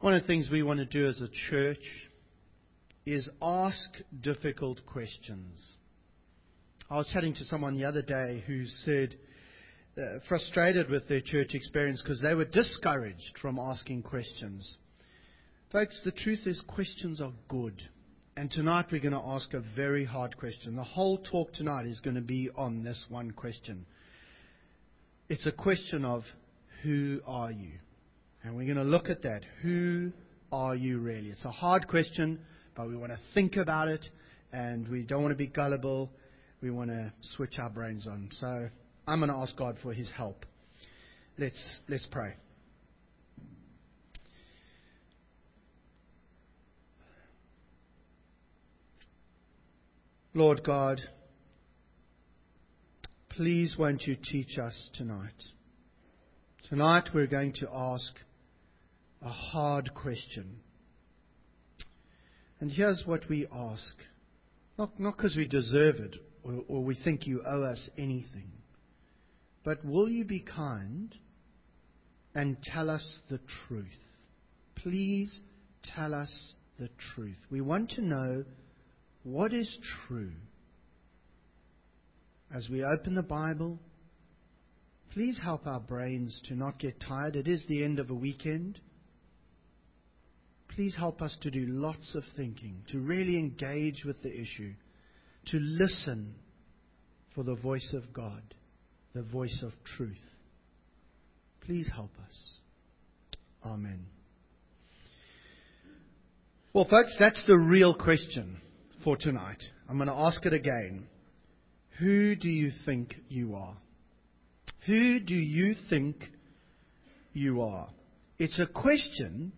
One of the things we want to do as a church is ask difficult questions. I was chatting to someone the other day who said, uh, frustrated with their church experience because they were discouraged from asking questions. Folks, the truth is, questions are good. And tonight we're going to ask a very hard question. The whole talk tonight is going to be on this one question. It's a question of who are you? And we're going to look at that. Who are you really? It's a hard question, but we want to think about it, and we don't want to be gullible. We want to switch our brains on. So I'm going to ask God for His help. Let's, let's pray. Lord God, please won't you teach us tonight? Tonight we're going to ask a hard question. And here's what we ask. Not because we deserve it or, or we think you owe us anything, but will you be kind and tell us the truth? Please tell us the truth. We want to know what is true. As we open the Bible, please help our brains to not get tired. It is the end of a weekend. Please help us to do lots of thinking, to really engage with the issue, to listen for the voice of God, the voice of truth. Please help us. Amen. Well, folks, that's the real question for tonight. I'm going to ask it again. Who do you think you are? Who do you think you are? It's a question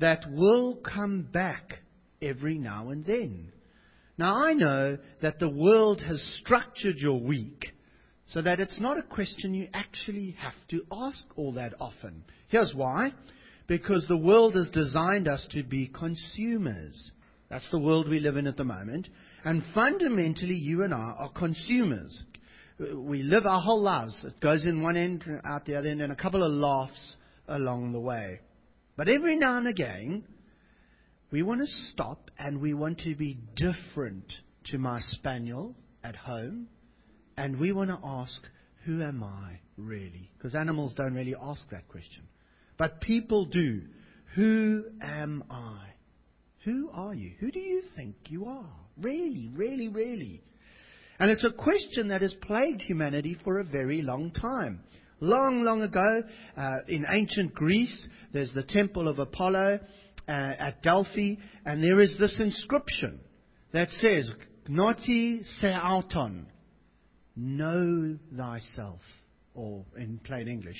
that will come back every now and then. Now, I know that the world has structured your week so that it's not a question you actually have to ask all that often. Here's why because the world has designed us to be consumers. That's the world we live in at the moment. And fundamentally, you and I are consumers. We live our whole lives. It goes in one end, out the other end, and a couple of laughs along the way. But every now and again, we want to stop and we want to be different to my spaniel at home. And we want to ask, who am I really? Because animals don't really ask that question. But people do. Who am I? Who are you? Who do you think you are? Really, really, really. And it's a question that has plagued humanity for a very long time. Long, long ago, uh, in ancient Greece, there's the Temple of Apollo uh, at Delphi, and there is this inscription that says, Gnoti se auton, know thyself, or in plain English,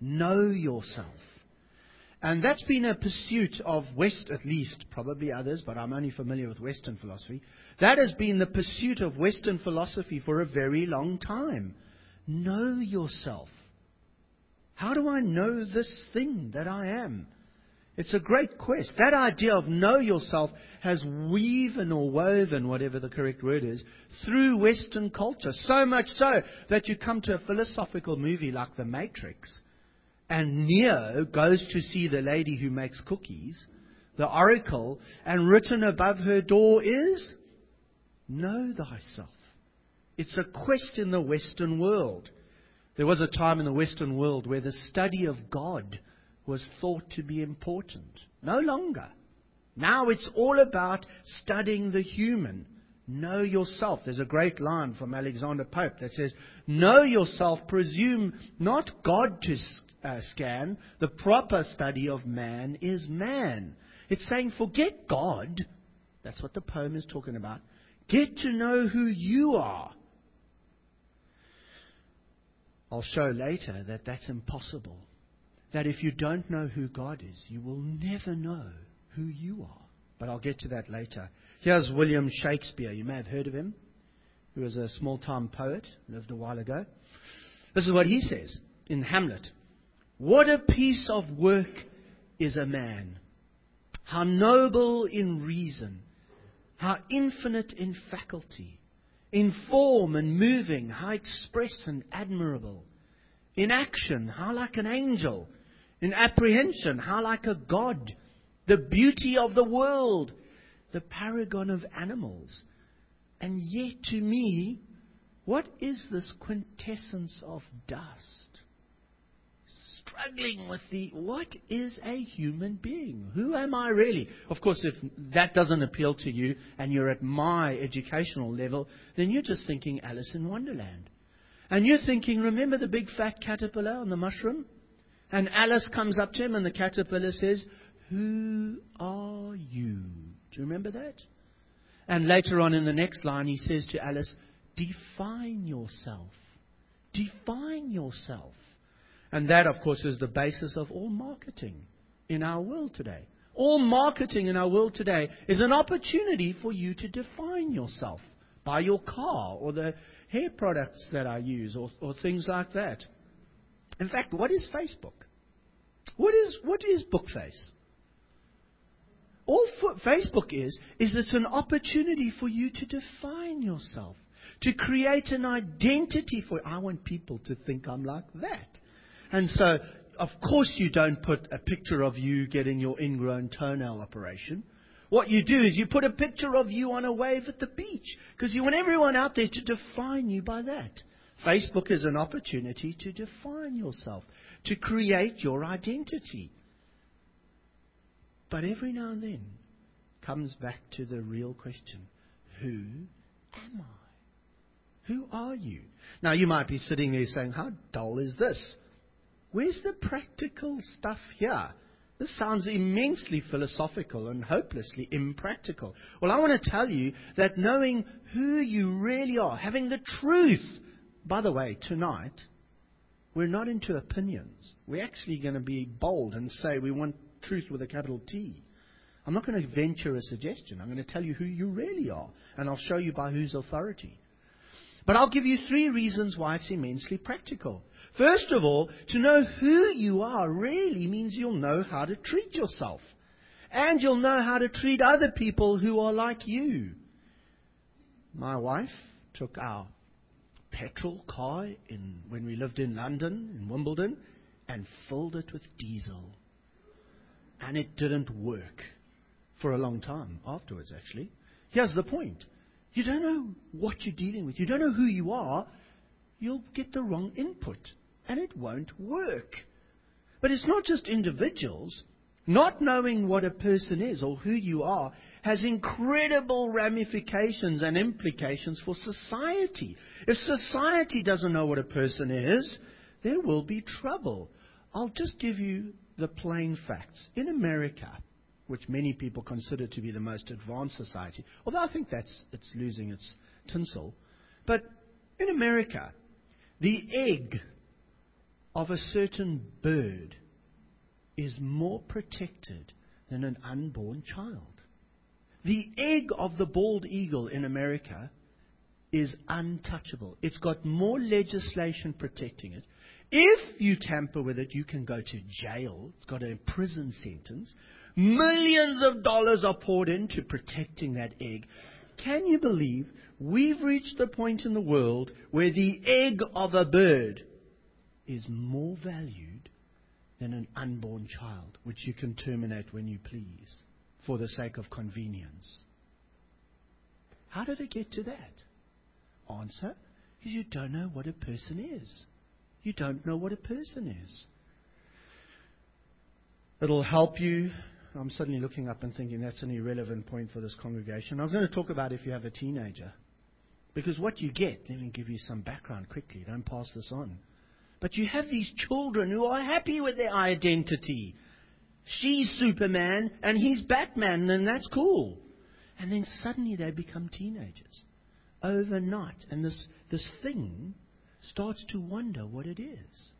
know yourself. And that's been a pursuit of West, at least, probably others, but I'm only familiar with Western philosophy. That has been the pursuit of Western philosophy for a very long time. Know yourself. How do I know this thing that I am? It's a great quest. That idea of know yourself has woven or woven, whatever the correct word is, through Western culture. So much so that you come to a philosophical movie like The Matrix and Neo goes to see the lady who makes cookies, the oracle, and written above her door is, Know thyself. It's a quest in the Western world. There was a time in the Western world where the study of God was thought to be important. No longer. Now it's all about studying the human. Know yourself. There's a great line from Alexander Pope that says, Know yourself, presume not God to uh, scan, the proper study of man is man. It's saying, forget God. That's what the poem is talking about. Get to know who you are. I'll show later that that's impossible. That if you don't know who God is, you will never know who you are. But I'll get to that later. Here's William Shakespeare. You may have heard of him. He was a small time poet, lived a while ago. This is what he says in Hamlet. What a piece of work is a man! How noble in reason, how infinite in faculty, in form and moving, how express and admirable, in action, how like an angel, in apprehension, how like a god, the beauty of the world, the paragon of animals. And yet, to me, what is this quintessence of dust? Struggling with the what is a human being? Who am I really? Of course, if that doesn't appeal to you and you're at my educational level, then you're just thinking Alice in Wonderland. And you're thinking, remember the big fat caterpillar on the mushroom? And Alice comes up to him and the caterpillar says, Who are you? Do you remember that? And later on in the next line, he says to Alice, Define yourself. Define yourself. And that, of course, is the basis of all marketing in our world today. All marketing in our world today is an opportunity for you to define yourself by your car or the hair products that I use or, or things like that. In fact, what is Facebook? What is, what is Bookface? All Facebook is, is it's an opportunity for you to define yourself, to create an identity for. I want people to think I'm like that. And so, of course, you don't put a picture of you getting your ingrown toenail operation. What you do is you put a picture of you on a wave at the beach because you want everyone out there to define you by that. Facebook is an opportunity to define yourself, to create your identity. But every now and then comes back to the real question Who am I? Who are you? Now, you might be sitting there saying, How dull is this? Where's the practical stuff here? This sounds immensely philosophical and hopelessly impractical. Well, I want to tell you that knowing who you really are, having the truth, by the way, tonight, we're not into opinions. We're actually going to be bold and say we want truth with a capital T. I'm not going to venture a suggestion. I'm going to tell you who you really are, and I'll show you by whose authority. But I'll give you three reasons why it's immensely practical. First of all, to know who you are really means you'll know how to treat yourself. And you'll know how to treat other people who are like you. My wife took our petrol car in, when we lived in London, in Wimbledon, and filled it with diesel. And it didn't work for a long time afterwards, actually. Here's the point you don't know what you're dealing with, you don't know who you are, you'll get the wrong input, and it won't work. But it's not just individuals. Not knowing what a person is or who you are has incredible ramifications and implications for society. If society doesn't know what a person is, there will be trouble. I'll just give you the plain facts. In America, which many people consider to be the most advanced society, although I think that's it's losing its tinsel, but in America, the egg of a certain bird is more protected than an unborn child. The egg of the bald eagle in America is untouchable. It's got more legislation protecting it. If you tamper with it, you can go to jail. It's got a prison sentence. Millions of dollars are poured into protecting that egg. Can you believe we've reached the point in the world where the egg of a bird is more valued than an unborn child, which you can terminate when you please? for the sake of convenience. How did it get to that? Answer because you don't know what a person is. You don't know what a person is. It'll help you. I'm suddenly looking up and thinking that's an irrelevant point for this congregation. I was going to talk about if you have a teenager. Because what you get, let me give you some background quickly, don't pass this on. But you have these children who are happy with their identity. She's Superman and he's Batman, and that's cool. And then suddenly they become teenagers overnight, and this, this thing starts to wonder what it is.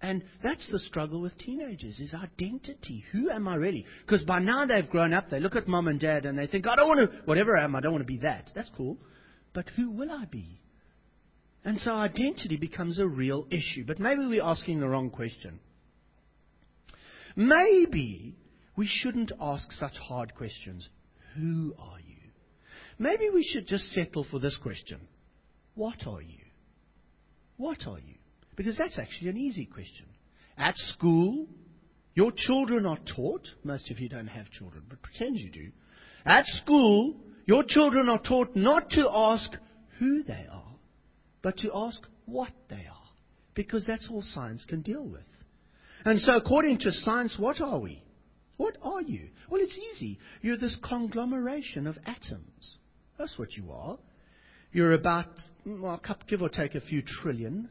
And that's the struggle with teenagers is identity. Who am I really? Because by now they've grown up, they look at mom and dad and they think, I don't want to, whatever I am, I don't want to be that. That's cool. But who will I be? And so identity becomes a real issue. But maybe we're asking the wrong question. Maybe we shouldn't ask such hard questions. Who are you? Maybe we should just settle for this question What are you? What are you? Because that's actually an easy question. At school, Your children are taught, most of you don't have children, but pretend you do. At school, your children are taught not to ask who they are, but to ask what they are, because that's all science can deal with. And so, according to science, what are we? What are you? Well, it's easy. You're this conglomeration of atoms. That's what you are. You're about, well, give or take a few trillion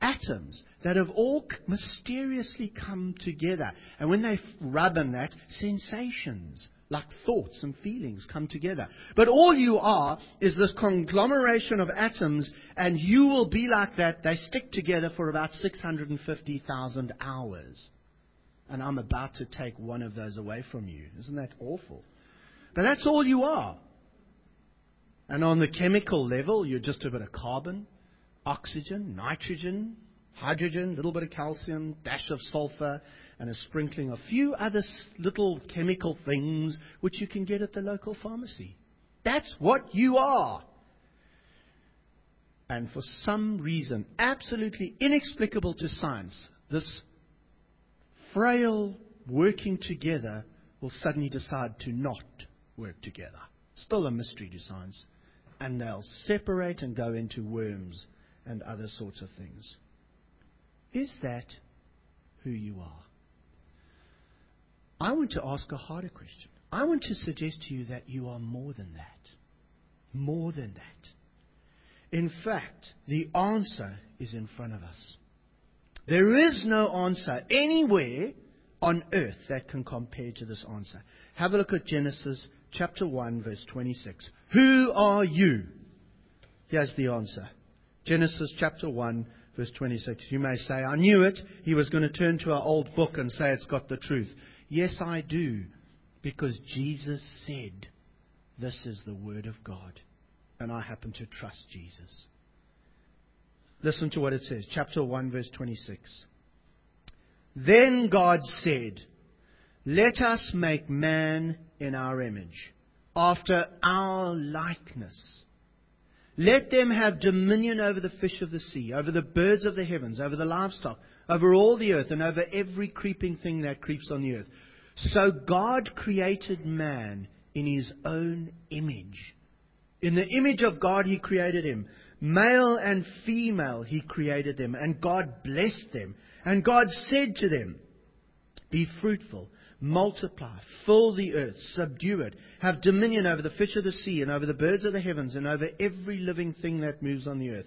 atoms that have all mysteriously come together. And when they rub on that, sensations like thoughts and feelings come together. But all you are is this conglomeration of atoms, and you will be like that. They stick together for about 650,000 hours. And I'm about to take one of those away from you. Isn't that awful? But that's all you are. And on the chemical level, you're just a bit of carbon, oxygen, nitrogen, hydrogen, a little bit of calcium, dash of sulfur, and a sprinkling of a few other little chemical things which you can get at the local pharmacy. That's what you are. And for some reason, absolutely inexplicable to science, this frail working together will suddenly decide to not work together. Still a mystery to science. And they'll separate and go into worms and other sorts of things. Is that who you are? I want to ask a harder question. I want to suggest to you that you are more than that. More than that. In fact, the answer is in front of us. There is no answer anywhere on earth that can compare to this answer. Have a look at Genesis chapter 1, verse 26. Who are you? Here's the answer Genesis chapter 1, verse 26. You may say, I knew it. He was going to turn to our old book and say it's got the truth. Yes, I do. Because Jesus said, This is the Word of God. And I happen to trust Jesus. Listen to what it says. Chapter 1, verse 26. Then God said, Let us make man in our image, after our likeness let them have dominion over the fish of the sea, over the birds of the heavens, over the livestock, over all the earth, and over every creeping thing that creeps on the earth. So God created man in his own image. In the image of God, he created him. Male and female, he created them. And God blessed them. And God said to them, Be fruitful multiply, fill the earth, subdue it, have dominion over the fish of the sea, and over the birds of the heavens, and over every living thing that moves on the earth.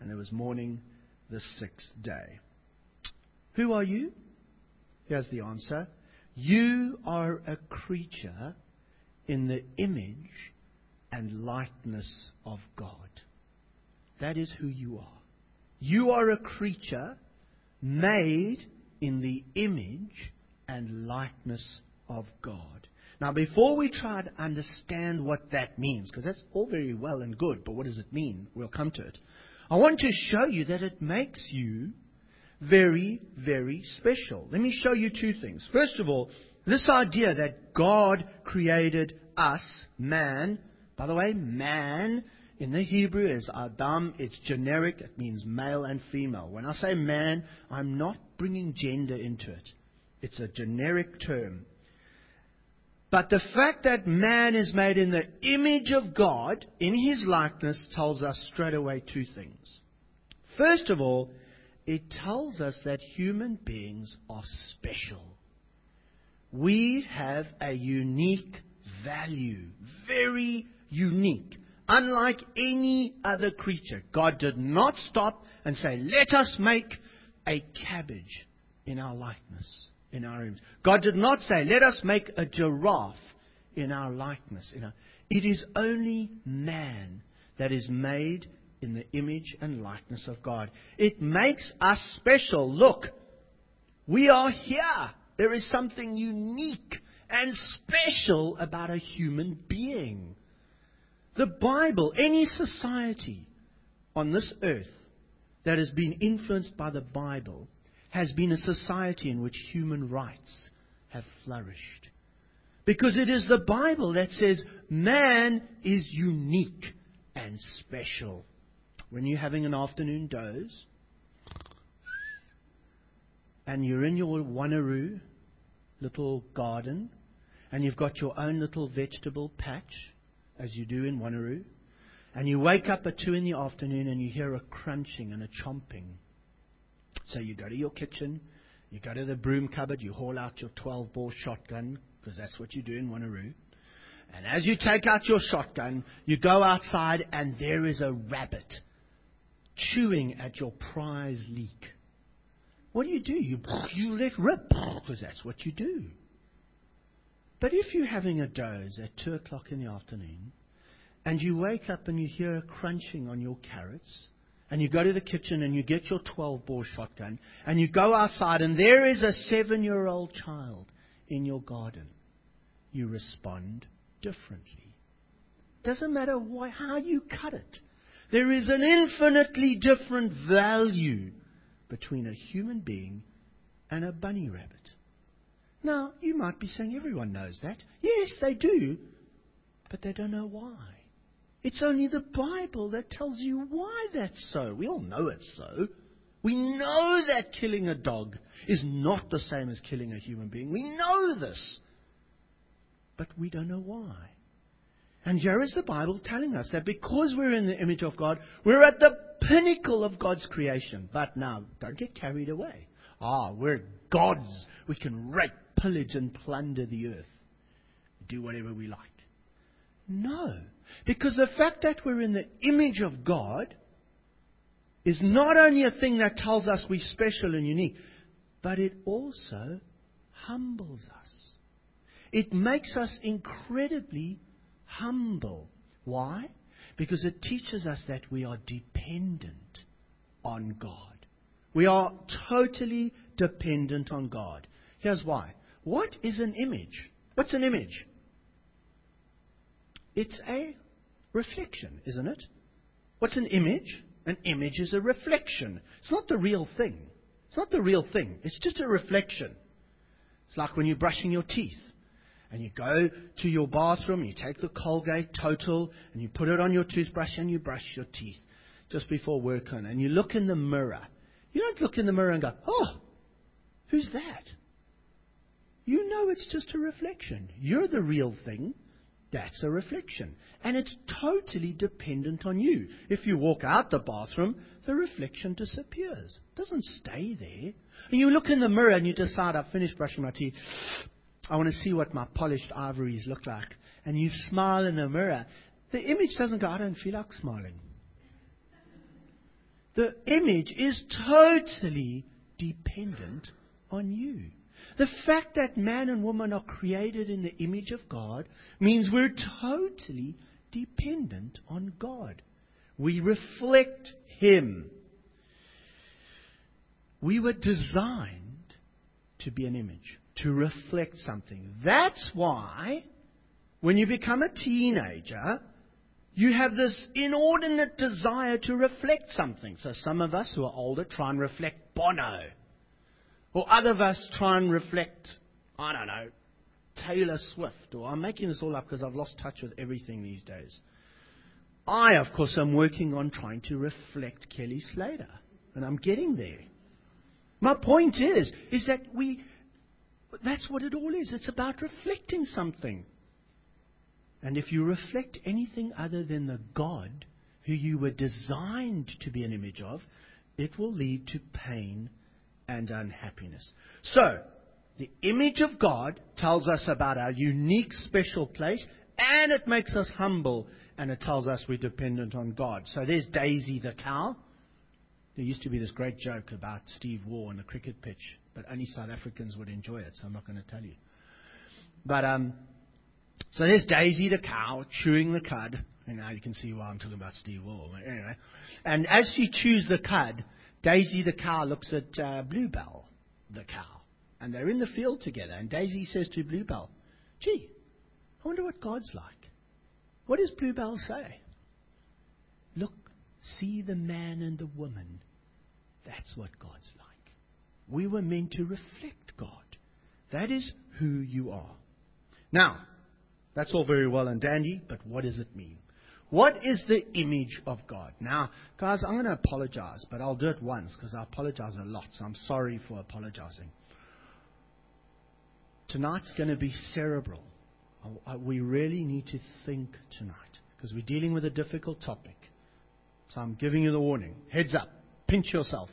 and there was morning, the sixth day. Who are you? Here's the answer. You are a creature in the image and likeness of God. That is who you are. You are a creature made in the image and likeness of God. Now, before we try to understand what that means, because that's all very well and good, but what does it mean? We'll come to it. I want to show you that it makes you very, very special. Let me show you two things. First of all, this idea that God created us, man, by the way, man in the Hebrew is Adam. It's generic. It means male and female. When I say man, I'm not bringing gender into it. It's a generic term. But the fact that man is made in the image of God, in his likeness, tells us straight away two things. First of all, it tells us that human beings are special. We have a unique value, very unique, unlike any other creature. God did not stop and say, Let us make a cabbage in our likeness in our image. God did not say, let us make a giraffe in our likeness. In our... It is only man that is made in the image and likeness of God. It makes us special. Look, we are here There is something unique and special about a human being. The Bible, any society on this earth that has been influenced by the Bible, has been a society in which human rights have flourished. Because it is the Bible that says man is unique and special. When you're having an afternoon doze, and you're in your Wanneroo little garden, and you've got your own little vegetable patch, as you do in Wanneroo, and you wake up at two in the afternoon and you hear a crunching and a chomping. So you go to your kitchen, you go to the broom cupboard, you haul out your 12 bore shotgun, because that's what you do in Wanneroo. And as you take out your shotgun, you go outside and there is a rabbit chewing at your prize leek. What do you do? You, you let rip, because that's what you do. But if you're having a doze at 2 o'clock in the afternoon, and you wake up and you hear a crunching on your carrots, and you go to the kitchen and you get your 12 bore shotgun, and you go outside, and there is a seven year old child in your garden, you respond differently. Doesn't matter why, how you cut it. There is an infinitely different value between a human being and a bunny rabbit. Now, you might be saying everyone knows that. Yes, they do, but they don't know why. It's only the Bible that tells you why that's so. We all know it's so. We know that killing a dog is not the same as killing a human being. We know this. But we don't know why. And here is the Bible telling us that because we're in the image of God, we're at the pinnacle of God's creation. But now, don't get carried away. Ah, we're gods. We can rape, pillage, and plunder the earth. Do whatever we like. No. Because the fact that we're in the image of God is not only a thing that tells us we're special and unique, but it also humbles us. It makes us incredibly humble. Why? Because it teaches us that we are dependent on God. We are totally dependent on God. Here's why. What is an image? What's an image? It's a reflection, isn't it? What's an image? An image is a reflection. It's not the real thing. It's not the real thing. It's just a reflection. It's like when you're brushing your teeth and you go to your bathroom, you take the Colgate Total and you put it on your toothbrush and you brush your teeth just before work on, and you look in the mirror. You don't look in the mirror and go, "Oh, who's that?" You know it's just a reflection. You're the real thing. That's a reflection. And it's totally dependent on you. If you walk out the bathroom, the reflection disappears. It doesn't stay there. And you look in the mirror and you decide, I've finished brushing my teeth. I want to see what my polished ivories look like. And you smile in the mirror. The image doesn't go, I don't feel like smiling. The image is totally dependent on you. The fact that man and woman are created in the image of God means we're totally dependent on God. We reflect Him. We were designed to be an image, to reflect something. That's why when you become a teenager, you have this inordinate desire to reflect something. So some of us who are older try and reflect Bono. Or other of us try and reflect, I don't know, Taylor Swift. Or I'm making this all up because I've lost touch with everything these days. I, of course, am working on trying to reflect Kelly Slater. And I'm getting there. My point is, is that we, that's what it all is. It's about reflecting something. And if you reflect anything other than the God who you were designed to be an image of, it will lead to pain and unhappiness. So, the image of God tells us about our unique, special place, and it makes us humble, and it tells us we're dependent on God. So there's Daisy the cow. There used to be this great joke about Steve Waugh and the cricket pitch, but only South Africans would enjoy it, so I'm not going to tell you. But um, so there's Daisy the cow chewing the cud. And now you can see why I'm talking about Steve Waugh. Anyway, and as she chews the cud, Daisy the cow looks at uh, Bluebell the cow. And they're in the field together. And Daisy says to Bluebell, Gee, I wonder what God's like. What does Bluebell say? Look, see the man and the woman. That's what God's like. We were meant to reflect God. That is who you are. Now, that's all very well and dandy, but what does it mean? What is the image of God? Now, guys, I'm going to apologize, but I'll do it once because I apologize a lot, so I'm sorry for apologizing. Tonight's going to be cerebral. We really need to think tonight because we're dealing with a difficult topic. So I'm giving you the warning. Heads up. Pinch yourself.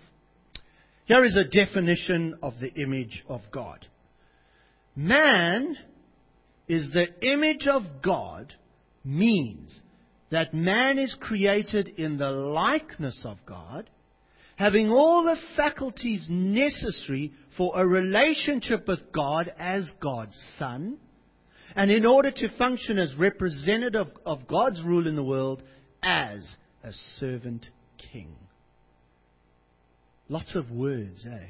Here is a definition of the image of God. Man is the image of God means that man is created in the likeness of God, having all the faculties necessary for a relationship with God as God's Son, and in order to function as representative of God's rule in the world as a servant king. Lots of words, eh?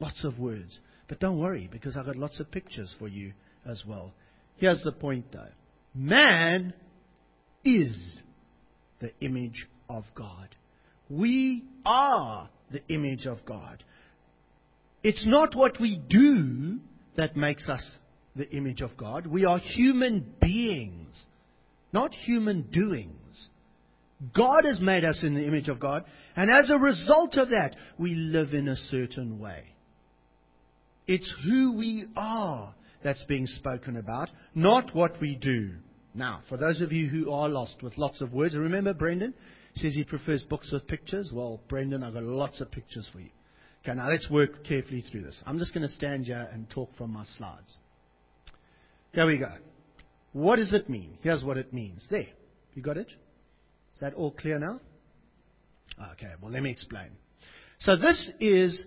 Lots of words. But don't worry, because I've got lots of pictures for you as well. Here's the point, though man is the image of God. We are the image of God. It's not what we do that makes us the image of God. We are human beings, not human doings. God has made us in the image of God, and as a result of that, we live in a certain way. It's who we are that's being spoken about, not what we do. Now, for those of you who are lost with lots of words, remember Brendan says he prefers books with pictures. Well, Brendan, I've got lots of pictures for you. Okay, now let's work carefully through this. I'm just going to stand here and talk from my slides. Here we go. What does it mean? Here's what it means. There. You got it? Is that all clear now? Okay, well, let me explain. So, this is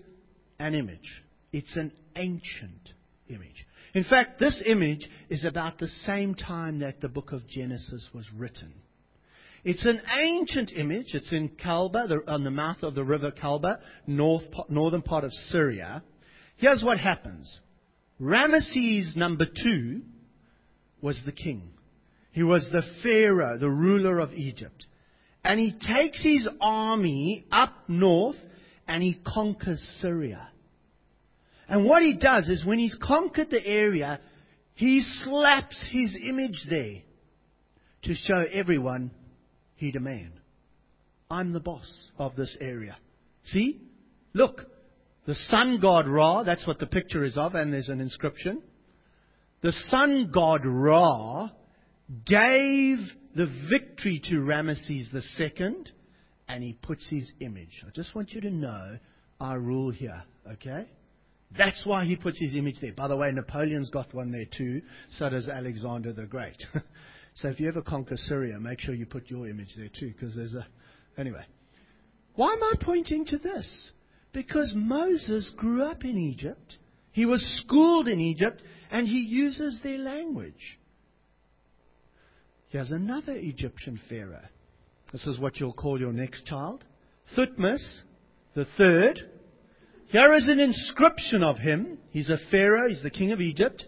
an image. It's an ancient image. In fact, this image is about the same time that the book of Genesis was written. It's an ancient image. It's in Kalba, the, on the mouth of the river Kalba, north, northern part of Syria. Here's what happens Ramesses number two was the king. He was the Pharaoh, the ruler of Egypt. And he takes his army up north and he conquers Syria. And what he does is when he's conquered the area, he slaps his image there to show everyone he's a man. I'm the boss of this area. See? Look, the sun god Ra, that's what the picture is of, and there's an inscription. The sun god Ra gave the victory to Ramesses II, and he puts his image. I just want you to know our rule here, okay? That's why he puts his image there. By the way, Napoleon's got one there too. So does Alexander the Great. so if you ever conquer Syria, make sure you put your image there too, because there's a. Anyway. Why am I pointing to this? Because Moses grew up in Egypt. He was schooled in Egypt, and he uses their language. Here's another Egyptian pharaoh. This is what you'll call your next child. Thutmose the third here is an inscription of him. He's a Pharaoh, he's the king of Egypt.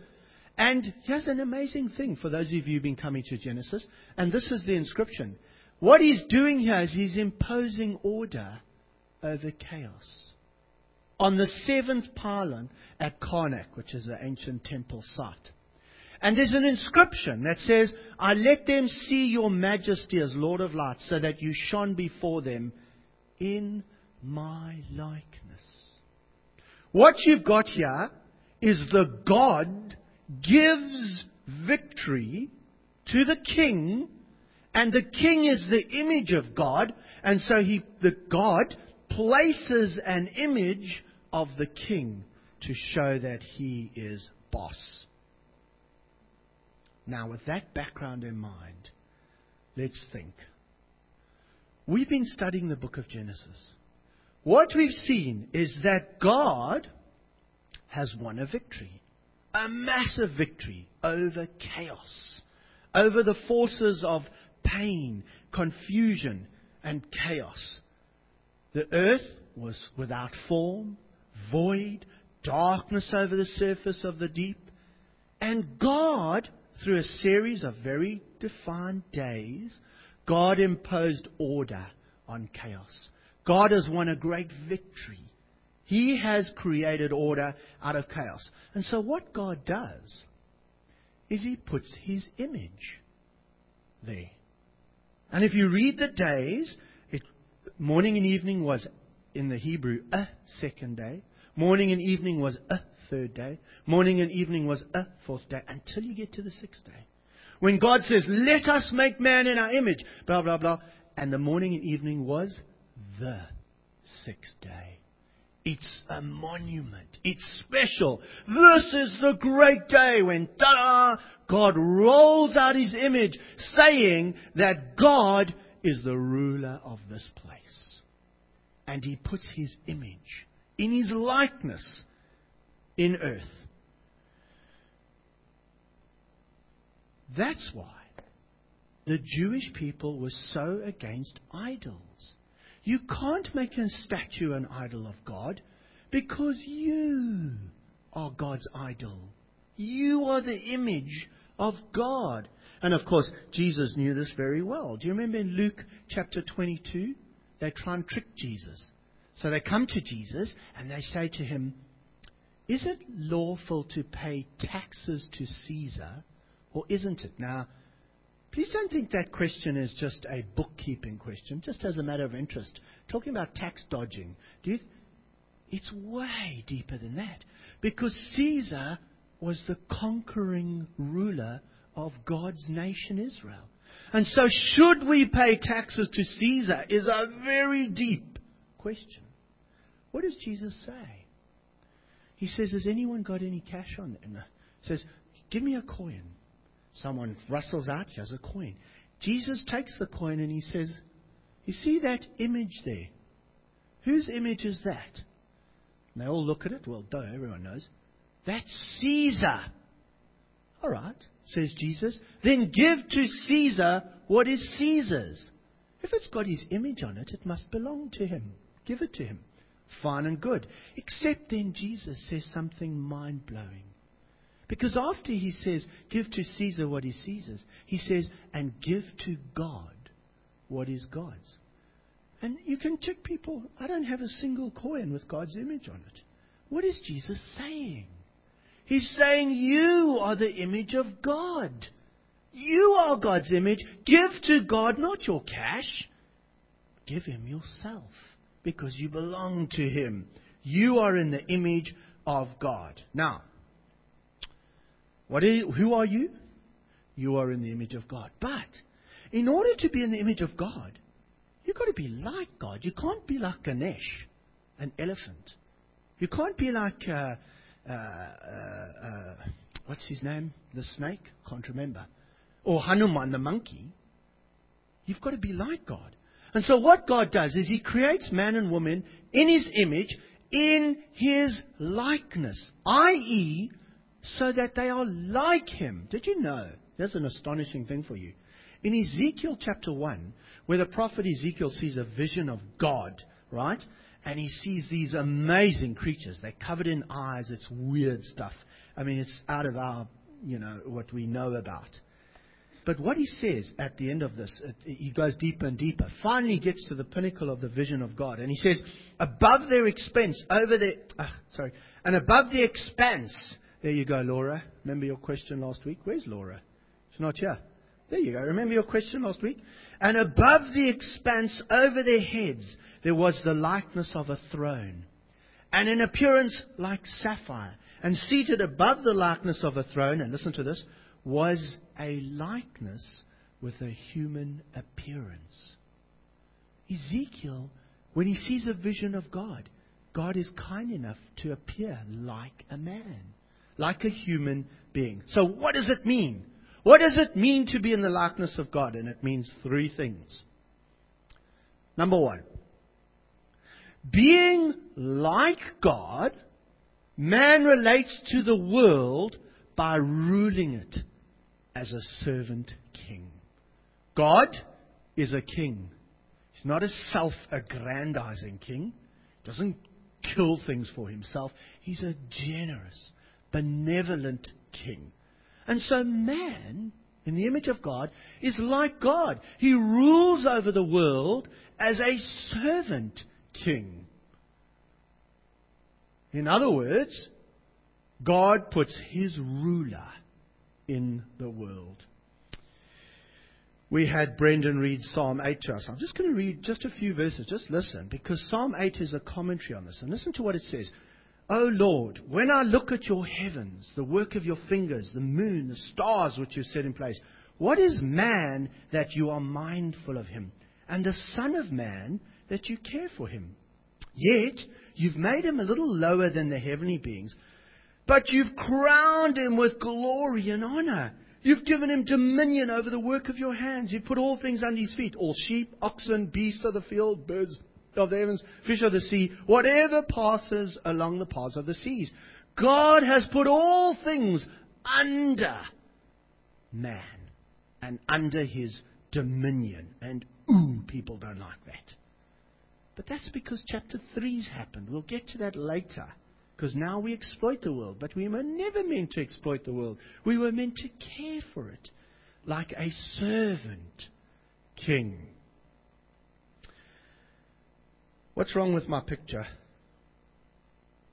And here's an amazing thing for those of you who've been coming to Genesis. And this is the inscription. What he's doing here is he's imposing order over chaos. On the seventh pylon at Karnak, which is an ancient temple site. And there's an inscription that says, I let them see your majesty as Lord of light, so that you shone before them in my likeness. What you've got here is the God gives victory to the king, and the king is the image of God, and so he, the God places an image of the king to show that he is boss. Now, with that background in mind, let's think. We've been studying the book of Genesis what we've seen is that God has won a victory, a massive victory over chaos, over the forces of pain, confusion, and chaos. The earth was without form, void, darkness over the surface of the deep. And God, through a series of very defined days, God imposed order on chaos. God has won a great victory. He has created order out of chaos. And so, what God does is He puts His image there. And if you read the days, it, morning and evening was in the Hebrew a second day. Morning and evening was a third day. Morning and evening was a fourth day until you get to the sixth day. When God says, let us make man in our image, blah, blah, blah. And the morning and evening was the sixth day. It's a monument. It's special. This is the great day when, ta God rolls out his image saying that God is the ruler of this place. And he puts his image in his likeness in earth. That's why the Jewish people were so against idols. You can't make a statue an idol of God because you are God's idol. You are the image of God. And of course, Jesus knew this very well. Do you remember in Luke chapter 22? They try and trick Jesus. So they come to Jesus and they say to him, Is it lawful to pay taxes to Caesar or isn't it? Now, please don't think that question is just a bookkeeping question, just as a matter of interest. Talking about tax dodging. Do you, it's way deeper than that. Because Caesar was the conquering ruler of God's nation Israel. And so, should we pay taxes to Caesar is a very deep question. What does Jesus say? He says, Has anyone got any cash on them? He says, Give me a coin. Someone rustles out, he has a coin. Jesus takes the coin and he says, You see that image there? Whose image is that? And they all look at it. Well, duh, everyone knows. That's Caesar. All right, says Jesus. Then give to Caesar what is Caesar's. If it's got his image on it, it must belong to him. Give it to him. Fine and good. Except then Jesus says something mind blowing. Because after he says, Give to Caesar what is Caesar's, he says, And give to God what is God's. And you can check people, I don't have a single coin with God's image on it. What is Jesus saying? He's saying, You are the image of God. You are God's image. Give to God not your cash, give Him yourself because you belong to Him. You are in the image of God. Now, who are you? You are in the image of God. But in order to be in the image of God, you've got to be like God. You can't be like Ganesh, an elephant. You can't be like, uh, uh, uh, what's his name? The snake? Can't remember. Or Hanuman, the monkey. You've got to be like God. And so what God does is He creates man and woman in His image, in His likeness, i.e., so that they are like him. Did you know? There's an astonishing thing for you. In Ezekiel chapter 1, where the prophet Ezekiel sees a vision of God, right? And he sees these amazing creatures. They're covered in eyes. It's weird stuff. I mean, it's out of our, you know, what we know about. But what he says at the end of this, he goes deeper and deeper. Finally, he gets to the pinnacle of the vision of God. And he says, above their expense, over their, uh, sorry, and above the expanse, there you go, Laura. Remember your question last week? Where's Laura? She's not here. There you go. Remember your question last week? And above the expanse over their heads, there was the likeness of a throne. And in appearance like sapphire. And seated above the likeness of a throne, and listen to this, was a likeness with a human appearance. Ezekiel, when he sees a vision of God, God is kind enough to appear like a man like a human being. So, what does it mean? What does it mean to be in the likeness of God? And it means three things. Number one, being like God, man relates to the world by ruling it as a servant king. God is a king. He's not a self aggrandizing king. He doesn't kill things for himself. He's a generous, benevolent king. And so man, in the image of God, is like God. He rules over the world as a servant king. In other words, God puts his ruler in the world. We had Brendan read Psalm 8 to us. I'm just going to read just a few verses. Just listen, because Psalm 8 is a commentary on this. And listen to what it says. O Lord, when I look at your heavens, the work of your fingers, the moon, the stars which you set in place, what is man that you are mindful of him, and the Son of Man that you care for him? Yet you've made him a little lower than the heavenly beings, but you've crowned him with glory and honor. You've given him dominion over the work of your hands. You've put all things under his feet all sheep, oxen, beasts of the field, birds of the heavens, fish of the sea, whatever passes along the paths of the seas. God has put all things under man and under his dominion. And ooh, people don't like that. But that's because chapter 3's happened. We'll get to that later. Because now we exploit the world. But we were never meant to exploit the world. We were meant to care for it like a servant king. What's wrong with my picture?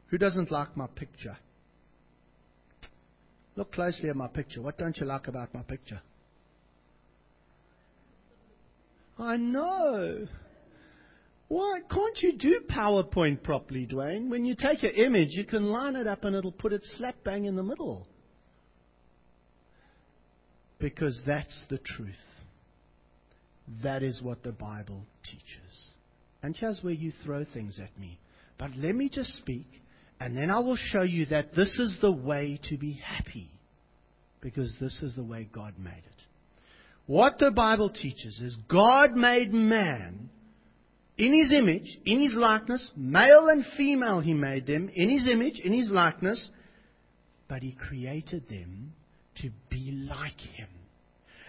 Who doesn't like my picture? Look closely at my picture. What don't you like about my picture? I know. Why can't you do PowerPoint properly, Dwayne? When you take an image, you can line it up and it'll put it slap bang in the middle. Because that's the truth. That is what the Bible teaches. And here's where you throw things at me. But let me just speak, and then I will show you that this is the way to be happy. Because this is the way God made it. What the Bible teaches is God made man in his image, in his likeness, male and female he made them, in his image, in his likeness, but he created them to be like him.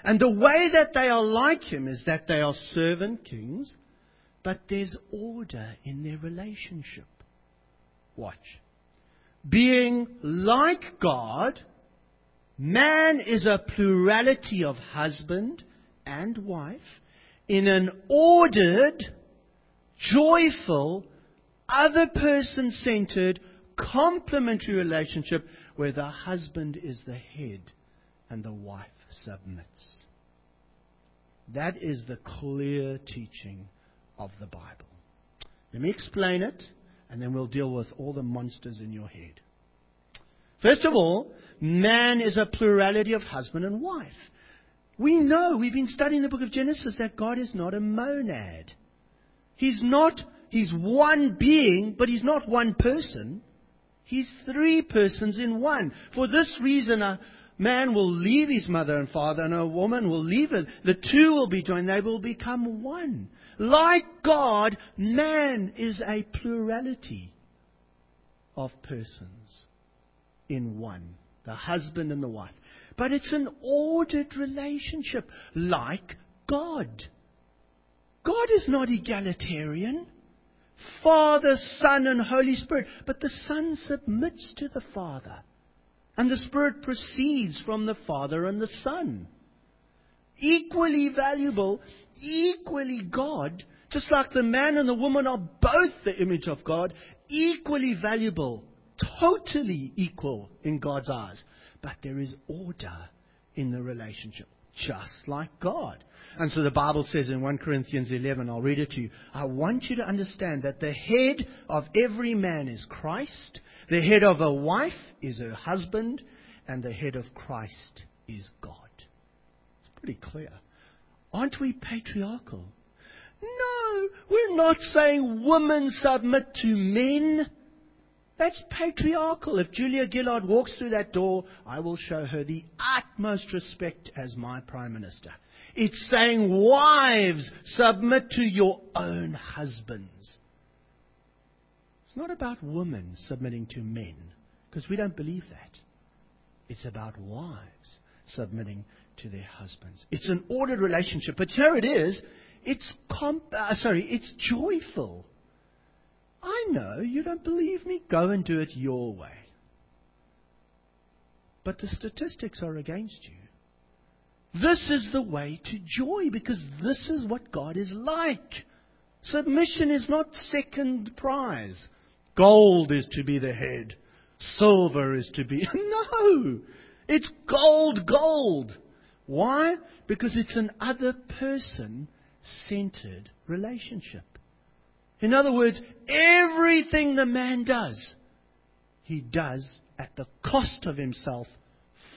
And the way that they are like him is that they are servant kings, but there's order in their relationship. Watch. Being like God, man is a plurality of husband and wife in an ordered, joyful, other person centered, complementary relationship where the husband is the head and the wife submits. That is the clear teaching of the Bible. Let me explain it, and then we'll deal with all the monsters in your head. First of all, man is a plurality of husband and wife. We know, we've been studying the book of Genesis, that God is not a monad. He's not, he's one being, but he's not one person. He's three persons in one. For this reason, a man will leave his mother and father, and a woman will leave it. The two will be joined, they will become one. Like God, man is a plurality of persons in one the husband and the wife. But it's an ordered relationship, like God. God is not egalitarian. Father, Son, and Holy Spirit. But the Son submits to the Father. And the Spirit proceeds from the Father and the Son. Equally valuable, equally God, just like the man and the woman are both the image of God, equally valuable, totally equal in God's eyes. But there is order in the relationship, just like God. And so the Bible says in 1 Corinthians 11, I'll read it to you. I want you to understand that the head of every man is Christ, the head of a wife is her husband, and the head of Christ is God. It's pretty clear. Aren't we patriarchal? No, we're not saying women submit to men. That's patriarchal. If Julia Gillard walks through that door, I will show her the utmost respect as my Prime Minister. It's saying, wives, submit to your own husbands. It's not about women submitting to men, because we don't believe that. It's about wives submitting to their husbands. It's an ordered relationship, but here it is. It's comp- uh, sorry, it's joyful. I know you don't believe me. Go and do it your way. But the statistics are against you. This is the way to joy because this is what God is like. Submission is not second prize. Gold is to be the head. Silver is to be. No! It's gold, gold. Why? Because it's an other person centered relationship. In other words, everything the man does, he does at the cost of himself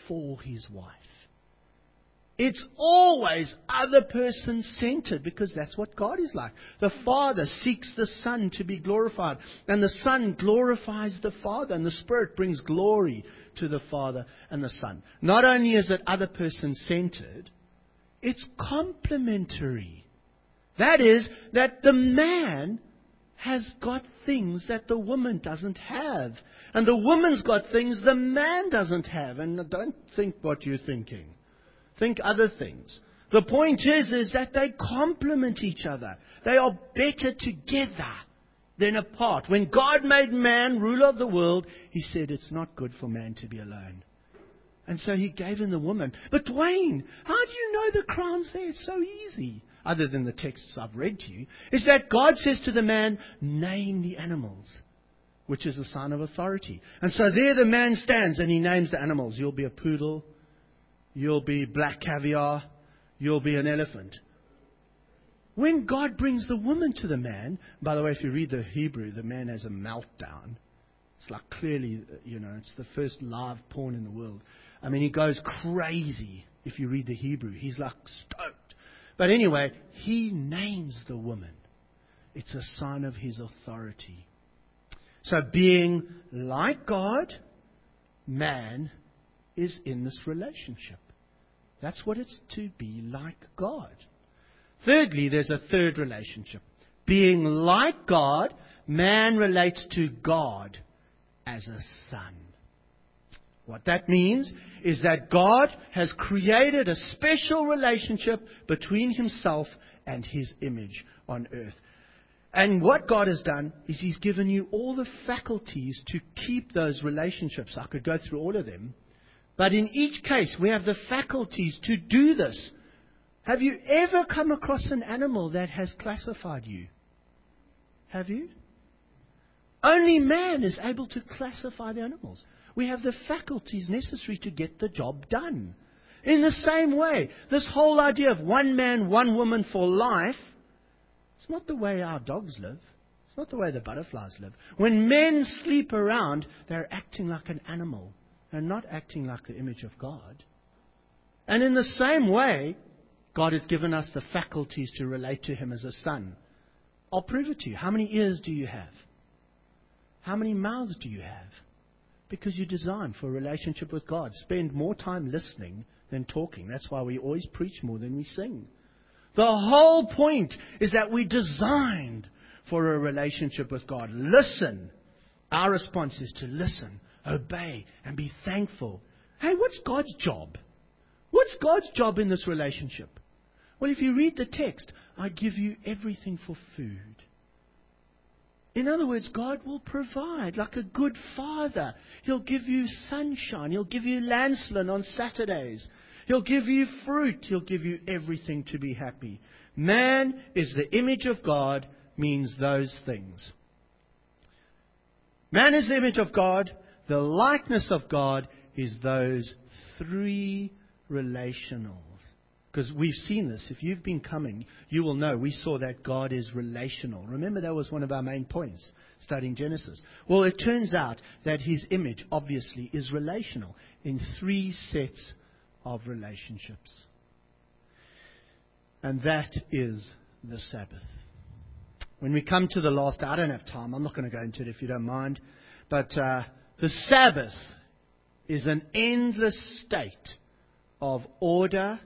for his wife. It's always other person centered because that's what God is like. The Father seeks the Son to be glorified, and the Son glorifies the Father, and the Spirit brings glory to the Father and the Son. Not only is it other person centered, it's complementary. That is, that the man has got things that the woman doesn't have. And the woman's got things the man doesn't have. And don't think what you're thinking. Think other things. The point is, is that they complement each other. They are better together than apart. When God made man ruler of the world, He said it's not good for man to be alone. And so He gave him the woman. But Dwayne, how do you know the crown's there? It's so easy. Other than the texts I've read to you, is that God says to the man, name the animals, which is a sign of authority. And so there the man stands and he names the animals. You'll be a poodle, You'll be black caviar. You'll be an elephant. When God brings the woman to the man, by the way, if you read the Hebrew, the man has a meltdown. It's like clearly, uh, you know, it's the first live porn in the world. I mean, he goes crazy if you read the Hebrew. He's like stoked. But anyway, he names the woman. It's a sign of his authority. So, being like God, man is in this relationship. That's what it's to be like God. Thirdly, there's a third relationship. Being like God, man relates to God as a son. What that means is that God has created a special relationship between himself and his image on earth. And what God has done is He's given you all the faculties to keep those relationships. I could go through all of them. But in each case, we have the faculties to do this. Have you ever come across an animal that has classified you? Have you? Only man is able to classify the animals. We have the faculties necessary to get the job done. In the same way, this whole idea of one man, one woman for life, it's not the way our dogs live. It's not the way the butterflies live. When men sleep around, they're acting like an animal and not acting like the image of God. And in the same way, God has given us the faculties to relate to Him as a son. I'll prove it to you. How many ears do you have? How many mouths do you have? Because you're designed for a relationship with God. Spend more time listening than talking. That's why we always preach more than we sing. The whole point is that we're designed for a relationship with God. Listen. Our response is to listen obey, and be thankful. Hey, what's God's job? What's God's job in this relationship? Well, if you read the text, I give you everything for food. In other words, God will provide like a good father. He'll give you sunshine. He'll give you Lancelin on Saturdays. He'll give you fruit. He'll give you everything to be happy. Man is the image of God means those things. Man is the image of God the likeness of God is those three relationals. Because we've seen this. If you've been coming, you will know we saw that God is relational. Remember, that was one of our main points studying Genesis. Well, it turns out that his image, obviously, is relational in three sets of relationships. And that is the Sabbath. When we come to the last, I don't have time. I'm not going to go into it if you don't mind. But uh, the Sabbath is an endless state of order,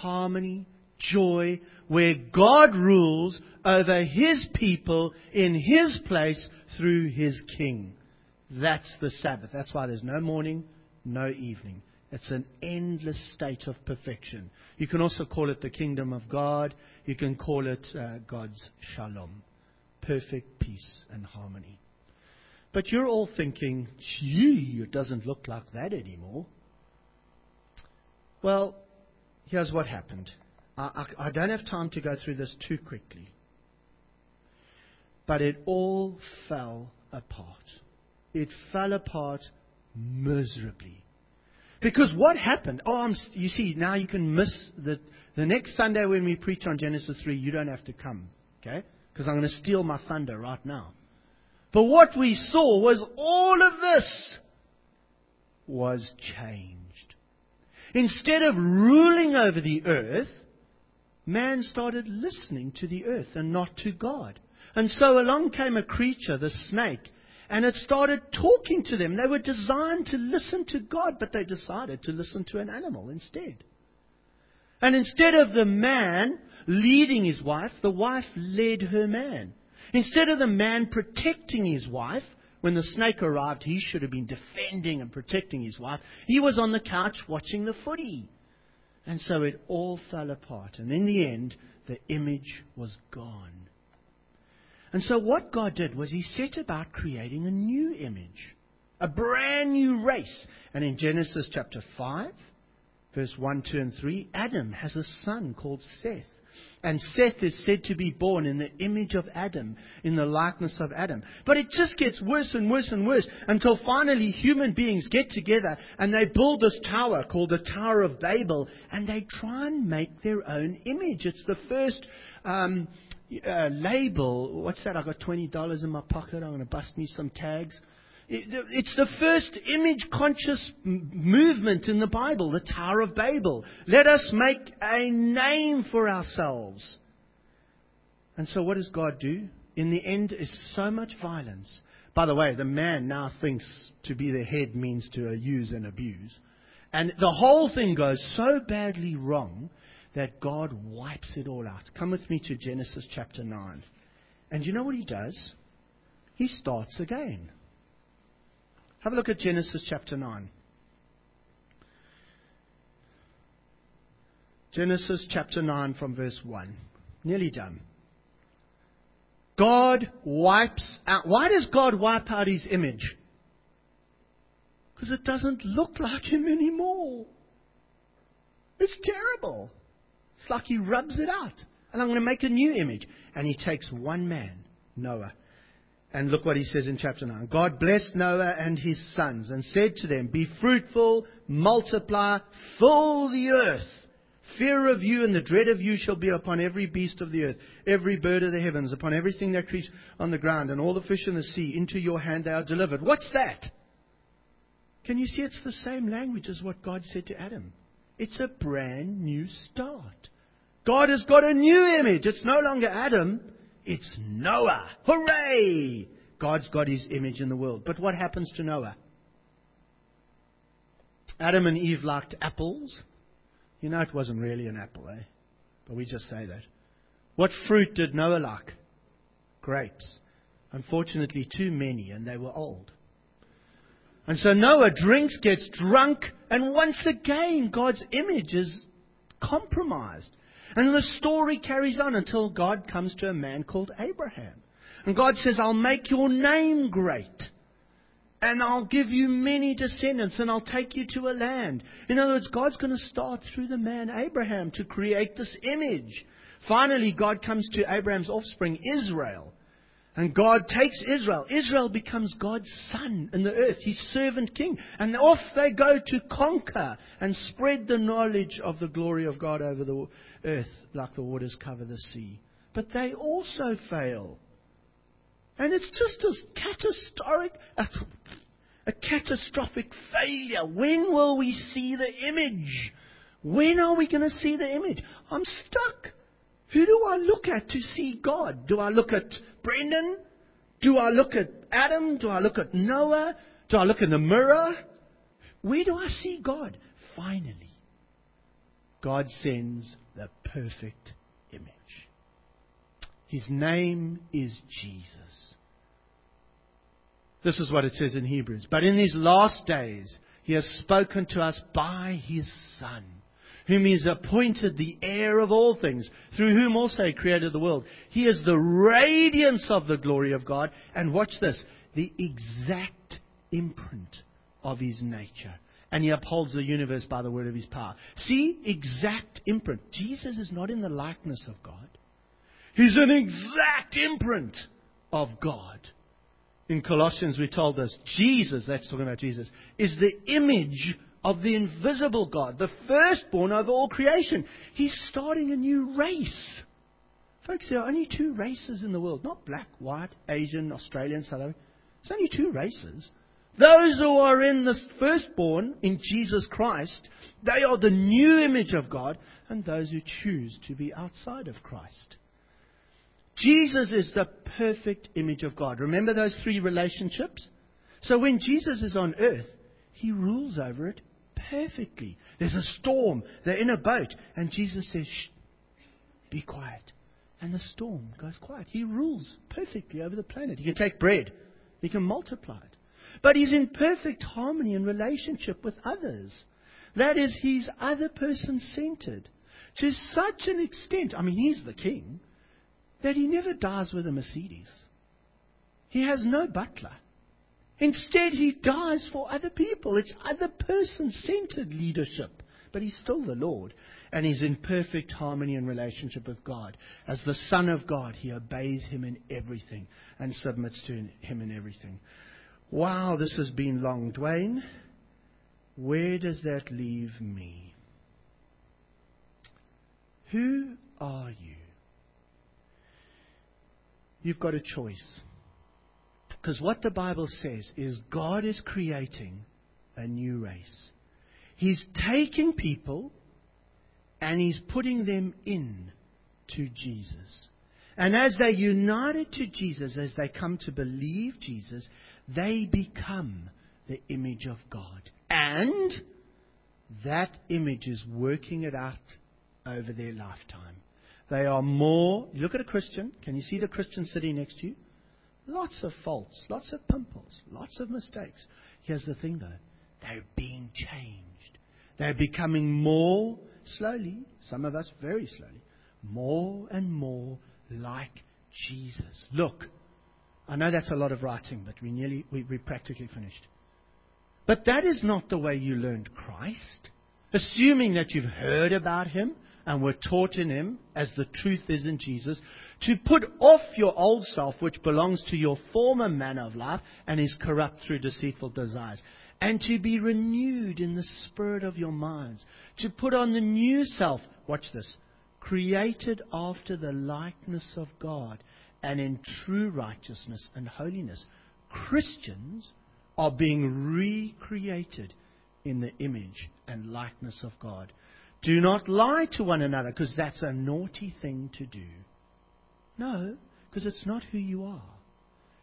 harmony, joy, where God rules over His people in His place through His King. That's the Sabbath. That's why there's no morning, no evening. It's an endless state of perfection. You can also call it the kingdom of God. You can call it uh, God's shalom. perfect peace and harmony. But you're all thinking, gee, it doesn't look like that anymore. Well, here's what happened. I, I, I don't have time to go through this too quickly. But it all fell apart. It fell apart miserably. Because what happened? Oh, I'm, you see, now you can miss the, the next Sunday when we preach on Genesis 3, you don't have to come, okay? Because I'm going to steal my thunder right now. But what we saw was all of this was changed. Instead of ruling over the earth, man started listening to the earth and not to God. And so along came a creature, the snake, and it started talking to them. They were designed to listen to God, but they decided to listen to an animal instead. And instead of the man leading his wife, the wife led her man. Instead of the man protecting his wife, when the snake arrived, he should have been defending and protecting his wife. He was on the couch watching the footy. And so it all fell apart. And in the end, the image was gone. And so what God did was He set about creating a new image, a brand new race. And in Genesis chapter 5, verse 1, 2, and 3, Adam has a son called Seth. And Seth is said to be born in the image of Adam, in the likeness of Adam. But it just gets worse and worse and worse until finally human beings get together and they build this tower called the Tower of Babel and they try and make their own image. It's the first um, uh, label. What's that? I've got $20 in my pocket. I'm going to bust me some tags. It's the first image conscious movement in the Bible, the Tower of Babel. Let us make a name for ourselves. And so, what does God do? In the end, is so much violence. By the way, the man now thinks to be the head means to use and abuse. And the whole thing goes so badly wrong that God wipes it all out. Come with me to Genesis chapter 9. And you know what he does? He starts again. Have a look at Genesis chapter 9. Genesis chapter 9 from verse 1. Nearly done. God wipes out. Why does God wipe out his image? Because it doesn't look like him anymore. It's terrible. It's like he rubs it out. And I'm going to make a new image. And he takes one man, Noah. And look what he says in chapter 9. God blessed Noah and his sons and said to them, Be fruitful, multiply, fill the earth. Fear of you and the dread of you shall be upon every beast of the earth, every bird of the heavens, upon everything that creeps on the ground, and all the fish in the sea. Into your hand they are delivered. What's that? Can you see it's the same language as what God said to Adam? It's a brand new start. God has got a new image. It's no longer Adam, it's Noah. Hooray! God's got his image in the world. But what happens to Noah? Adam and Eve liked apples. You know, it wasn't really an apple, eh? But we just say that. What fruit did Noah like? Grapes. Unfortunately, too many, and they were old. And so Noah drinks, gets drunk, and once again, God's image is compromised. And the story carries on until God comes to a man called Abraham. And God says, I'll make your name great. And I'll give you many descendants, and I'll take you to a land. In other words, God's going to start through the man Abraham to create this image. Finally, God comes to Abraham's offspring, Israel. And God takes Israel. Israel becomes God's son in the earth, his servant king. And off they go to conquer and spread the knowledge of the glory of God over the earth like the waters cover the sea. But they also fail. And it's just as catastrophic, a, a catastrophic failure. When will we see the image? When are we going to see the image? I'm stuck. Who do I look at to see God? Do I look at Brendan? Do I look at Adam? Do I look at Noah? Do I look in the mirror? Where do I see God? Finally, God sends the perfect image. His name is Jesus. This is what it says in Hebrews. But in these last days, He has spoken to us by His Son whom he has appointed the heir of all things, through whom also he created the world. He is the radiance of the glory of God, and watch this, the exact imprint of his nature. And he upholds the universe by the word of his power. See, exact imprint. Jesus is not in the likeness of God. He's an exact imprint of God. In Colossians, we told us Jesus, that's talking about Jesus, is the image of the invisible God, the firstborn of all creation. He's starting a new race. Folks, there are only two races in the world not black, white, Asian, Australian, South African. There's only two races. Those who are in the firstborn in Jesus Christ, they are the new image of God, and those who choose to be outside of Christ. Jesus is the perfect image of God. Remember those three relationships? So when Jesus is on earth, he rules over it perfectly. There's a storm, they're in a boat, and Jesus says, Shh, be quiet. And the storm goes quiet. He rules perfectly over the planet. He can take bread, he can multiply it. But he's in perfect harmony and relationship with others. That is, he's other person centered. To such an extent, I mean, he's the king, that he never dies with a Mercedes. He has no butler. Instead, he dies for other people. It's other person centered leadership. But he's still the Lord. And he's in perfect harmony and relationship with God. As the Son of God, he obeys him in everything and submits to him in everything. Wow, this has been long. Dwayne, where does that leave me? Who are you? You've got a choice. Because what the Bible says is God is creating a new race. He's taking people and He's putting them in to Jesus. And as they're united to Jesus, as they come to believe Jesus, they become the image of God. And that image is working it out over their lifetime. They are more. Look at a Christian. Can you see the Christian sitting next to you? Lots of faults, lots of pimples, lots of mistakes. Here's the thing though they're being changed. They're becoming more slowly, some of us very slowly, more and more like Jesus. Look, I know that's a lot of writing, but we nearly we, we practically finished. But that is not the way you learned Christ. Assuming that you've heard about him, and were taught in Him, as the truth is in Jesus, to put off your old self, which belongs to your former manner of life and is corrupt through deceitful desires, and to be renewed in the spirit of your minds, to put on the new self, watch this, created after the likeness of God and in true righteousness and holiness. Christians are being recreated in the image and likeness of God. Do not lie to one another because that's a naughty thing to do. No, because it's not who you are.